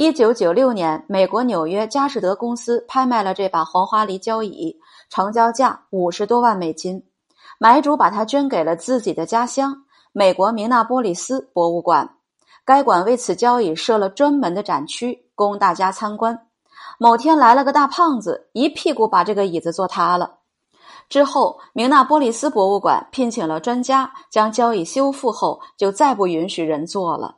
一九九六年美国纽约佳士得公司拍卖了这把黄花梨交椅成交价五十多万美金。买主把它捐给了自己的家乡美国明纳波利斯博物馆。该馆为此交椅设了专门的展区供大家参观。某天来了个大胖子一屁股把这个椅子坐塌了。之后明纳波利斯博物馆聘请了专家将交椅修复后就再不允许人坐了。